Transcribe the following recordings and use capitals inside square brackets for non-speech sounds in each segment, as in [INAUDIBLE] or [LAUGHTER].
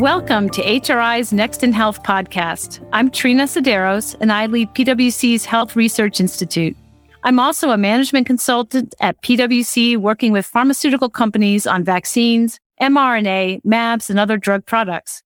Welcome to HRI's Next in Health podcast. I'm Trina Tsouderos, and I lead PwC's Health Research Institute. I'm also a management consultant at PwC, working with pharmaceutical companies on vaccines, mRNA, MABs, and other drug products.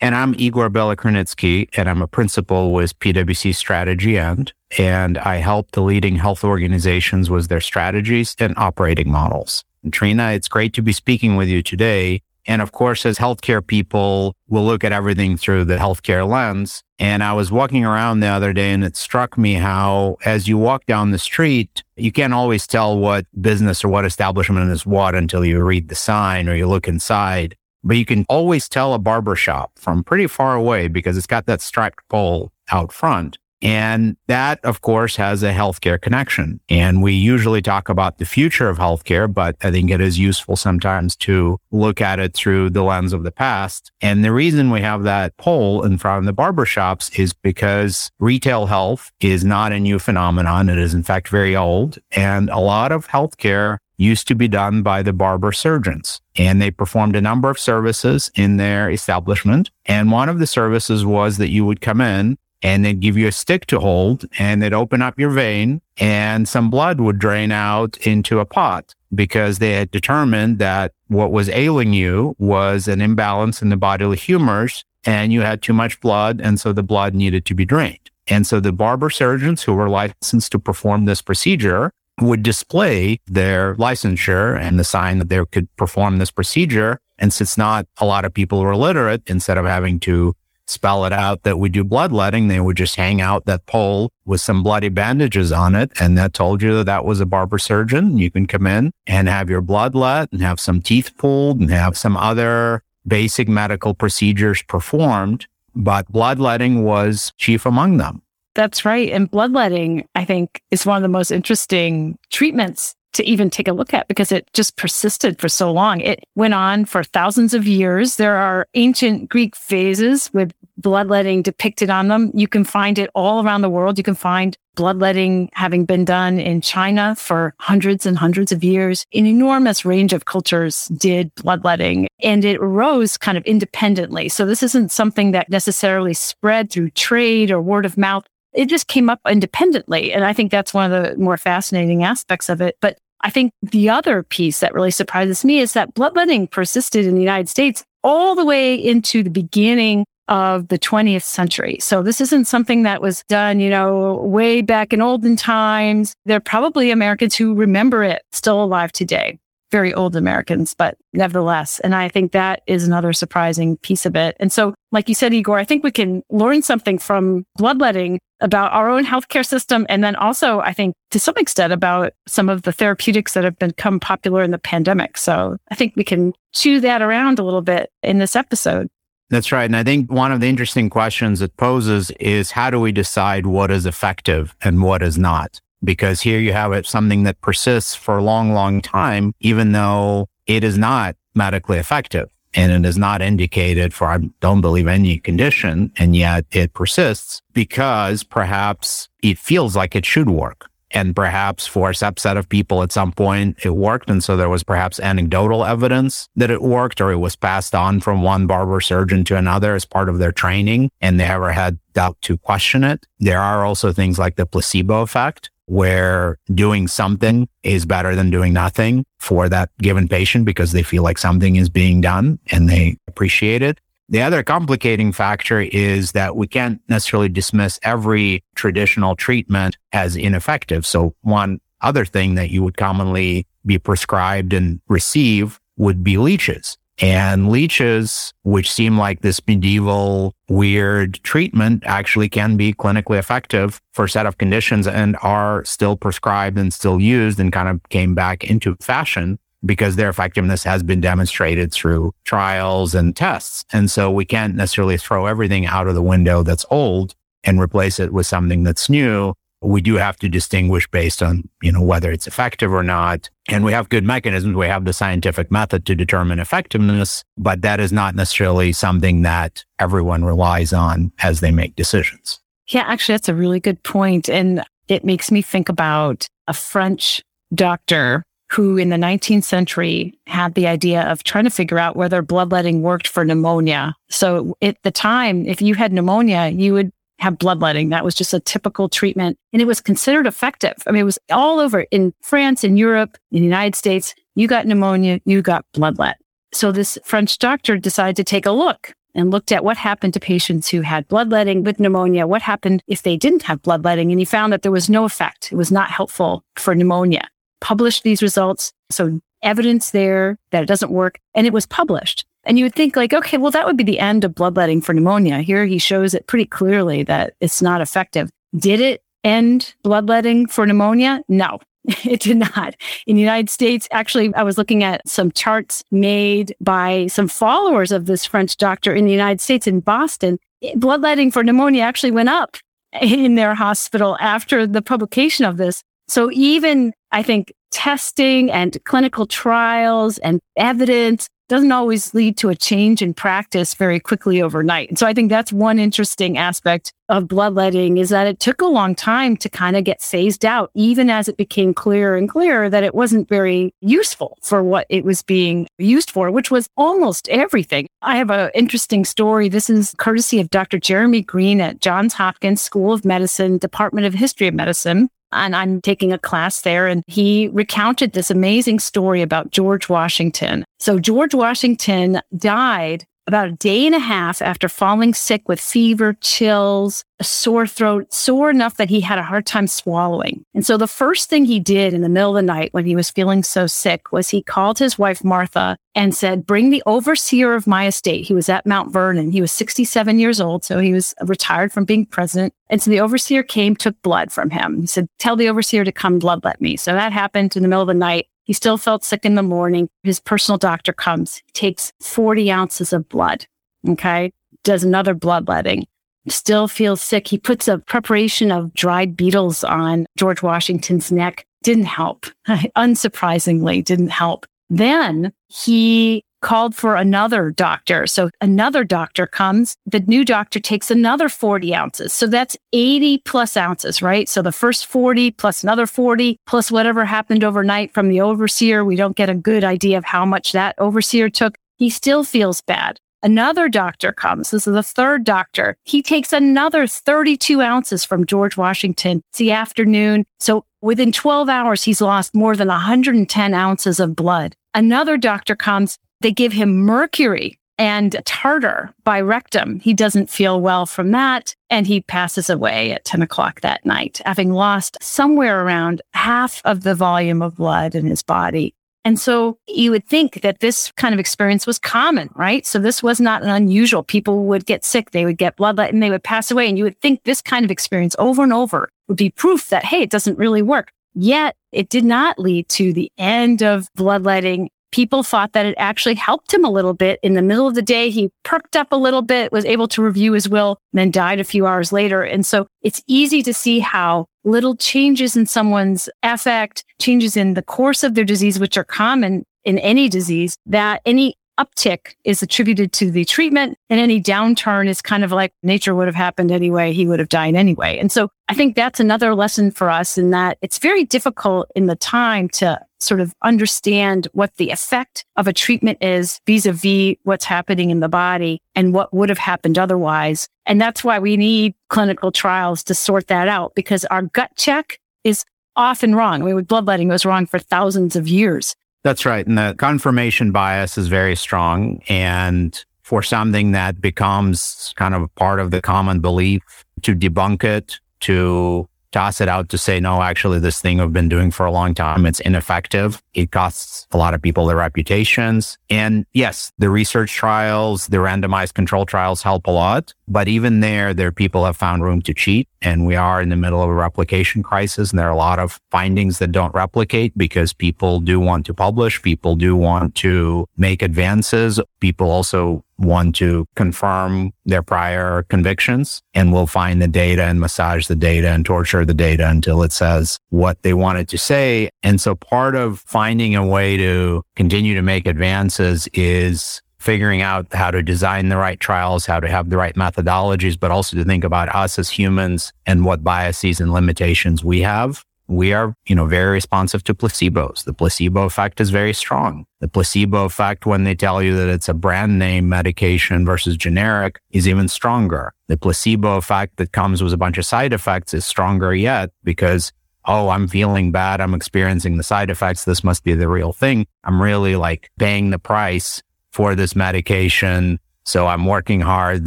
And I'm Igor Belokrinitsky, and I'm a principal with PwC Strategy&, and I help the leading health organizations with their strategies and operating models. And Trina, it's great to be speaking with you today and of course, as healthcare people, we'll look at everything through the healthcare lens. And I was walking around the other day and it struck me how as you walk down the street, you can't always tell what business or what establishment is what until you read the sign or you look inside. But you can always tell a barber shop from pretty far away because it's got that striped pole out front. And that, of course, has a healthcare connection. And we usually talk about the future of healthcare, but I think it is useful sometimes to look at it through the lens of the past. And the reason we have that pole in front of the barbershops is because retail health is not a new phenomenon. It is, in fact, very old. And a lot of healthcare used to be done by the barber surgeons. And they performed a number of services in their establishment. And one of the services was that you would come in and they'd give you a stick to hold and they'd open up your vein and some blood would drain out into a pot because they had determined that what was ailing you was an imbalance in the bodily humors and you had too much blood. And so the blood needed to be drained. And so the barber surgeons who were licensed to perform this procedure would display their licensure and the sign that they could perform this procedure. And since not a lot of people were literate, instead of having to spell it out that we do bloodletting, they would just hang out that pole with some bloody bandages on it. And that told you that that was a barber surgeon. You can come in and have your blood let and have some teeth pulled and have some other basic medical procedures performed. But bloodletting was chief among them. That's right. And bloodletting, I think, is one of the most interesting treatments to even take a look at because it just persisted for so long. It went on for thousands of years. There are ancient Greek vases with bloodletting depicted on them. You can find it all around the world. You can find bloodletting having been done in China for hundreds and hundreds of years. An enormous range of cultures did bloodletting and it arose kind of independently. So this isn't something that necessarily spread through trade or word of mouth it just came up independently. And I think that's one of the more fascinating aspects of it. But I think the other piece that really surprises me is that bloodletting persisted in the United States all the way into the beginning of the 20th century. So this isn't something that was done, you know, way back in olden times. There are probably Americans who remember it still alive today very old Americans, but nevertheless. And I think that is another surprising piece of it. And so, like you said, Igor, I think we can learn something from bloodletting about our own healthcare system. And then also, I think to some extent about some of the therapeutics that have become popular in the pandemic. So I think we can chew that around a little bit in this episode. That's right. And I think one of the interesting questions it poses is how do we decide what is effective and what is not? Because here you have it, something that persists for a long, long time, even though it is not medically effective and it is not indicated for, I don't believe any condition. And yet it persists because perhaps it feels like it should work. And perhaps for a subset of people at some point it worked. And so there was perhaps anecdotal evidence that it worked or it was passed on from one barber surgeon to another as part of their training. And they ever had doubt to question it. There are also things like the placebo effect, where doing something is better than doing nothing for that given patient because they feel like something is being done and they appreciate it. The other complicating factor is that we can't necessarily dismiss every traditional treatment as ineffective. So one other thing that you would commonly be prescribed and receive would be leeches. And leeches, which seem like this medieval weird treatment, actually can be clinically effective for a set of conditions and are still prescribed and still used and kind of came back into fashion because their effectiveness has been demonstrated through trials and tests. And so we can't necessarily throw everything out of the window that's old and replace it with something that's new we do have to distinguish based on, you know, whether it's effective or not. And we have good mechanisms. We have the scientific method to determine effectiveness, but that is not necessarily something that everyone relies on as they make decisions. Yeah, actually, that's a really good point. And it makes me think about a French doctor who in the 19th century had the idea of trying to figure out whether bloodletting worked for pneumonia. So at the time, if you had pneumonia, you would have bloodletting. That was just a typical treatment and it was considered effective. I mean, it was all over in France, in Europe, in the United States. You got pneumonia, you got bloodlet. So this French doctor decided to take a look and looked at what happened to patients who had bloodletting with pneumonia. What happened if they didn't have bloodletting? And he found that there was no effect. It was not helpful for pneumonia. Published these results. So evidence there that it doesn't work. And it was published. And you would think like, okay, well, that would be the end of bloodletting for pneumonia. Here he shows it pretty clearly that it's not effective. Did it end bloodletting for pneumonia? No, [LAUGHS] it did not. In the United States, actually, I was looking at some charts made by some followers of this French doctor in the United States in Boston. Bloodletting for pneumonia actually went up [LAUGHS] in their hospital after the publication of this. So even I think testing and clinical trials and evidence doesn't always lead to a change in practice very quickly overnight. And so I think that's one interesting aspect of bloodletting is that it took a long time to kind of get phased out, even as it became clearer and clearer that it wasn't very useful for what it was being used for, which was almost everything. I have an interesting story. This is courtesy of Dr. Jeremy Greene at Johns Hopkins School of Medicine, Department of History of Medicine and I'm taking a class there. And he recounted this amazing story about George Washington. So George Washington died about a day and a half after falling sick with fever, chills, a sore throat, sore enough that he had a hard time swallowing. And so the first thing he did in the middle of the night when he was feeling so sick was he called his wife Martha and said, Bring the overseer of my estate. He was at Mount Vernon. He was 67 years old, so he was retired from being president. And so the overseer came, took blood from him. He said, Tell the overseer to come bloodlet me. So that happened in the middle of the night. He still felt sick in the morning. His personal doctor comes, takes 40 ounces of blood. Okay. Does another bloodletting. Still feels sick. He puts a preparation of dried beetles on George Washington's neck. Didn't help. [LAUGHS] Unsurprisingly, didn't help. Then he called for another doctor. So another doctor comes. The new doctor takes another 40 ounces. So that's 80 plus ounces, right? So the first 40 plus another 40 plus whatever happened overnight from the overseer. We don't get a good idea of how much that overseer took. He still feels bad. Another doctor comes. This is the third doctor. He takes another 32 ounces from George Washington. It's the afternoon. So within 12 hours, he's lost more than 110 ounces of blood. Another doctor comes. They give him mercury and tartar by rectum. He doesn't feel well from that. And he passes away at 10 o'clock that night, having lost somewhere around half of the volume of blood in his body. And so you would think that this kind of experience was common, right? So this was not an unusual. People would get sick, they would get bloodlet and they would pass away. And you would think this kind of experience over and over would be proof that, hey, it doesn't really work. Yet it did not lead to the end of bloodletting people thought that it actually helped him a little bit. In the middle of the day, he perked up a little bit, was able to review his will, and then died a few hours later. And so it's easy to see how little changes in someone's affect, changes in the course of their disease, which are common in any disease, that any uptick is attributed to the treatment and any downturn is kind of like nature would have happened anyway. He would have died anyway. And so I think that's another lesson for us in that it's very difficult in the time to sort of understand what the effect of a treatment is vis-a-vis what's happening in the body and what would have happened otherwise. And that's why we need clinical trials to sort that out because our gut check is often wrong. I mean, with bloodletting, it was wrong for thousands of years. That's right. And the confirmation bias is very strong. And for something that becomes kind of part of the common belief, to debunk it, to toss it out to say, no, actually, this thing I've been doing for a long time, it's ineffective. It costs a lot of people their reputations. And yes, the research trials, the randomized control trials help a lot. But even there, there people have found room to cheat. And we are in the middle of a replication crisis. And there are a lot of findings that don't replicate because people do want to publish. People do want to make advances. People also want to confirm their prior convictions and will find the data and massage the data and torture the data until it says what they wanted to say. And so part of finding a way to continue to make advances is figuring out how to design the right trials, how to have the right methodologies, but also to think about us as humans and what biases and limitations we have we are, you know, very responsive to placebos. The placebo effect is very strong. The placebo effect, when they tell you that it's a brand name medication versus generic, is even stronger. The placebo effect that comes with a bunch of side effects is stronger yet because oh, I'm feeling bad. I'm experiencing the side effects. This must be the real thing. I'm really like paying the price for this medication. So I'm working hard.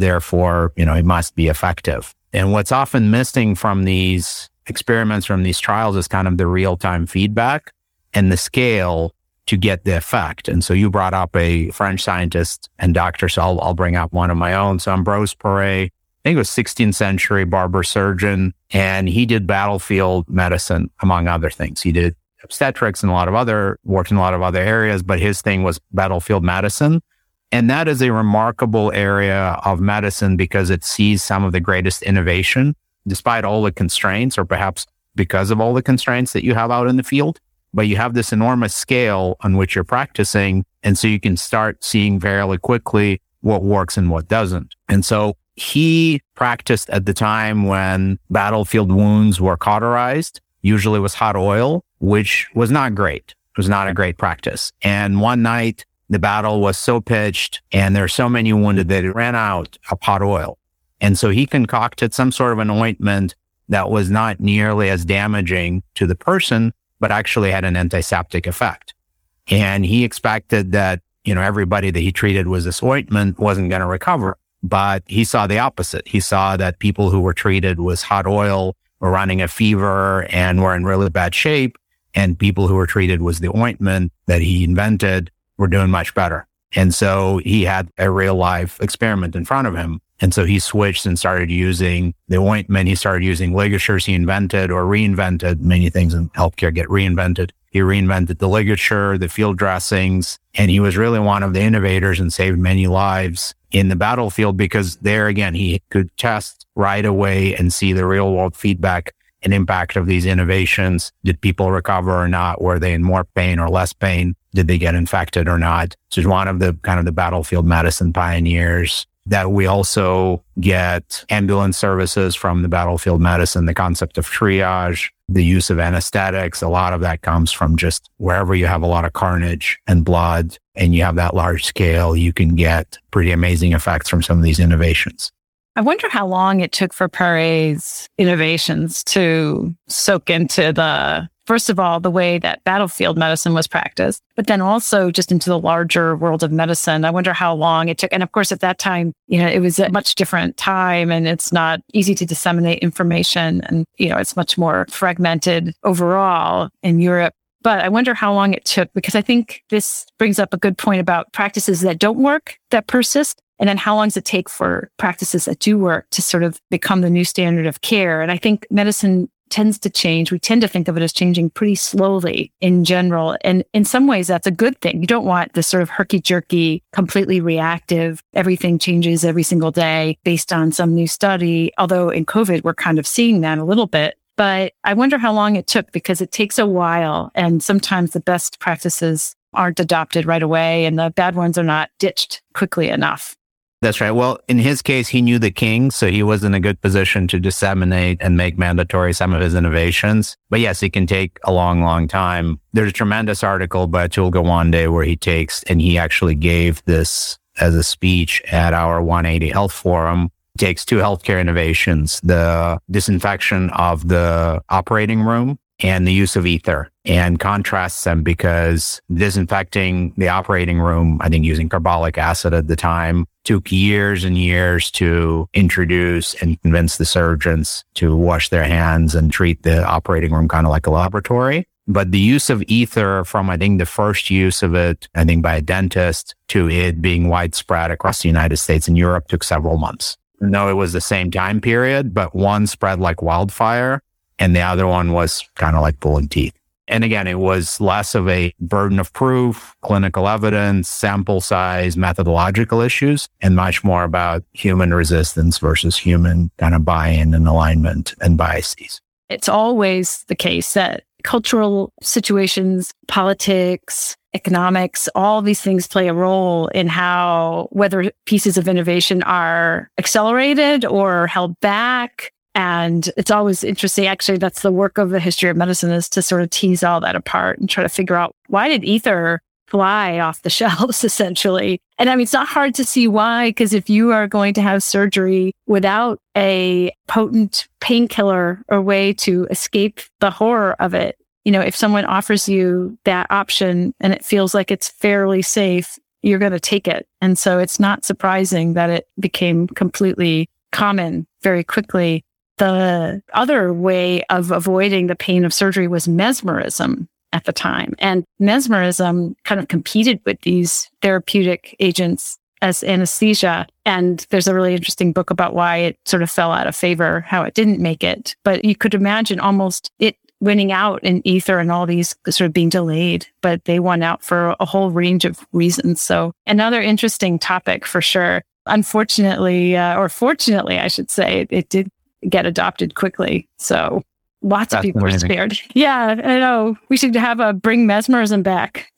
Therefore, you know, it must be effective. And what's often missing from these experiments, from these trials is kind of the real time feedback and the scale to get the effect. And so you brought up a French scientist and doctor. So I'll, I'll bring up one of my own. So Ambroise Paré, I think it was 16th century barber surgeon, and he did battlefield medicine, among other things. He did obstetrics and a lot of other, worked in a lot of other areas, but his thing was battlefield medicine. And that is a remarkable area of medicine because it sees some of the greatest innovation despite all the constraints or perhaps because of all the constraints that you have out in the field. But you have this enormous scale on which you're practicing. And so you can start seeing fairly quickly what works and what doesn't. And so he practiced at the time when battlefield wounds were cauterized, usually with hot oil, which was not great. It was not a great practice. And one night the battle was so pitched and there are so many wounded that it ran out of hot oil. And so he concocted some sort of an ointment that was not nearly as damaging to the person, but actually had an antiseptic effect. And he expected that, you know, everybody that he treated with this ointment wasn't going to recover. But he saw the opposite. He saw that people who were treated with hot oil were running a fever and were in really bad shape. And people who were treated with the ointment that he invented were doing much better. And so he had a real life experiment in front of him. And so he switched and started using the ointment. He started using ligatures he invented or reinvented. Many things in healthcare get reinvented. He reinvented the ligature, the field dressings, and he was really one of the innovators and saved many lives in the battlefield because there again, he could test right away and see the real world feedback and impact of these innovations. Did people recover or not? Were they in more pain or less pain? Did they get infected or not? So he's one of the kind of the battlefield medicine pioneers that we also get ambulance services from the battlefield medicine, the concept of triage, the use of anesthetics. A lot of that comes from just wherever you have a lot of carnage and blood and you have that large scale, you can get pretty amazing effects from some of these innovations. I wonder how long it took for Paré's innovations to soak into the first of all, the way that battlefield medicine was practiced, but then also just into the larger world of medicine. I wonder how long it took. And of course, at that time, you know, it was a much different time and it's not easy to disseminate information. And, you know, it's much more fragmented overall in Europe. But I wonder how long it took because I think this brings up a good point about practices that don't work, that persist. And then how long does it take for practices that do work to sort of become the new standard of care? And I think medicine tends to change. We tend to think of it as changing pretty slowly in general. And in some ways, that's a good thing. You don't want this sort of herky jerky, completely reactive, everything changes every single day based on some new study. Although in COVID, we're kind of seeing that a little bit. But I wonder how long it took because it takes a while. And sometimes the best practices aren't adopted right away and the bad ones are not ditched quickly enough. That's right. Well, in his case, he knew the king, so he was in a good position to disseminate and make mandatory some of his innovations. But yes, it can take a long, long time. There's a tremendous article by Atul Gawande where he takes and he actually gave this as a speech at our 180 Health Forum. He takes two healthcare innovations, the disinfection of the operating room and the use of ether and contrasts them because disinfecting the operating room, I think using carbolic acid at the time took years and years to introduce and convince the surgeons to wash their hands and treat the operating room kind of like a laboratory. But the use of ether from, I think, the first use of it, I think by a dentist to it being widespread across the United States and Europe took several months. No, it was the same time period, but one spread like wildfire and the other one was kind of like pulling teeth. And again, it was less of a burden of proof, clinical evidence, sample size, methodological issues, and much more about human resistance versus human kind of buy-in and alignment and biases. It's always the case that cultural situations, politics, economics, all these things play a role in how whether pieces of innovation are accelerated or held back And it's always interesting. Actually, that's the work of the history of medicine is to sort of tease all that apart and try to figure out why did ether fly off the [LAUGHS] shelves essentially. And I mean, it's not hard to see why, because if you are going to have surgery without a potent painkiller or way to escape the horror of it, you know, if someone offers you that option and it feels like it's fairly safe, you're going to take it. And so it's not surprising that it became completely common very quickly. The other way of avoiding the pain of surgery was mesmerism at the time. And mesmerism kind of competed with these therapeutic agents as anesthesia. And there's a really interesting book about why it sort of fell out of favor, how it didn't make it. But you could imagine almost it winning out in ether and all these sort of being delayed, but they won out for a whole range of reasons. So another interesting topic for sure. Unfortunately, uh, or fortunately, I should say, it did get adopted quickly. So Lots That's of people amazing. are spared. Yeah, I know. We should have a bring mesmerism back.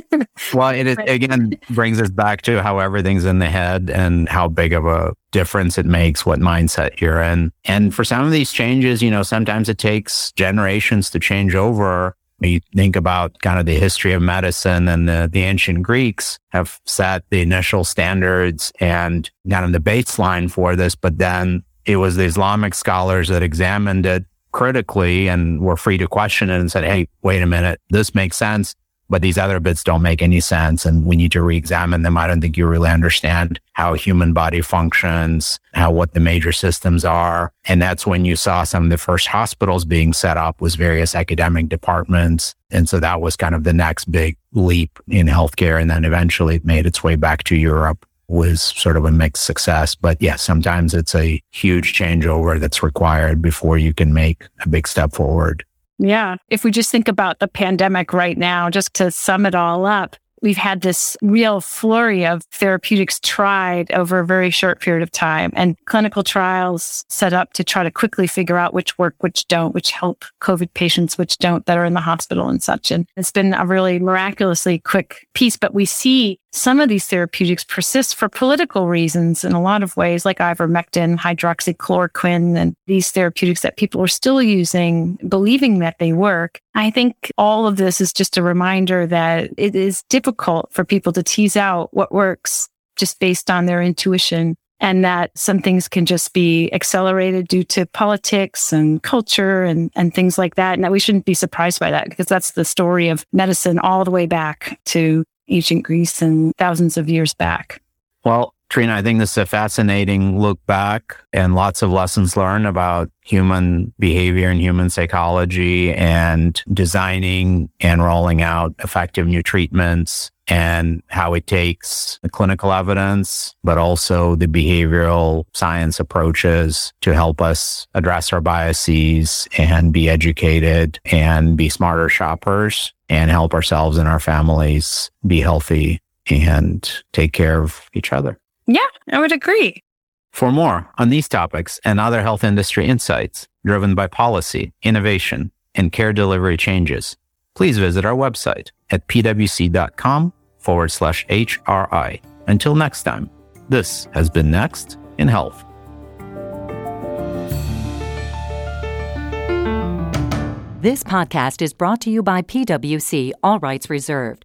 [LAUGHS] well, it is, again brings us back to how everything's in the head and how big of a difference it makes what mindset you're in. And for some of these changes, you know, sometimes it takes generations to change over. You think about kind of the history of medicine and the, the ancient Greeks have set the initial standards and kind of the baseline for this, but then it was the Islamic scholars that examined it critically and were free to question it and said, Hey, wait a minute, this makes sense, but these other bits don't make any sense. And we need to re-examine them. I don't think you really understand how a human body functions, how what the major systems are. And that's when you saw some of the first hospitals being set up was various academic departments. And so that was kind of the next big leap in healthcare. And then eventually it made its way back to Europe was sort of a mixed success. But yeah, sometimes it's a huge changeover that's required before you can make a big step forward. Yeah. If we just think about the pandemic right now, just to sum it all up, we've had this real flurry of therapeutics tried over a very short period of time and clinical trials set up to try to quickly figure out which work, which don't, which help COVID patients, which don't that are in the hospital and such. And it's been a really miraculously quick piece, but we see some of these therapeutics persist for political reasons in a lot of ways, like ivermectin, hydroxychloroquine, and these therapeutics that people are still using, believing that they work. I think all of this is just a reminder that it is difficult for people to tease out what works just based on their intuition and that some things can just be accelerated due to politics and culture and, and things like that. And that we shouldn't be surprised by that because that's the story of medicine all the way back to ancient Greece and thousands of years back. Well, Trina, I think this is a fascinating look back and lots of lessons learned about human behavior and human psychology and designing and rolling out effective new treatments and how it takes the clinical evidence, but also the behavioral science approaches to help us address our biases and be educated and be smarter shoppers and help ourselves and our families be healthy and take care of each other. Yeah, I would agree. For more on these topics and other health industry insights driven by policy, innovation, and care delivery changes, please visit our website at pwc.com forward slash HRI. Until next time, this has been Next in Health. This podcast is brought to you by PwC, all rights reserved.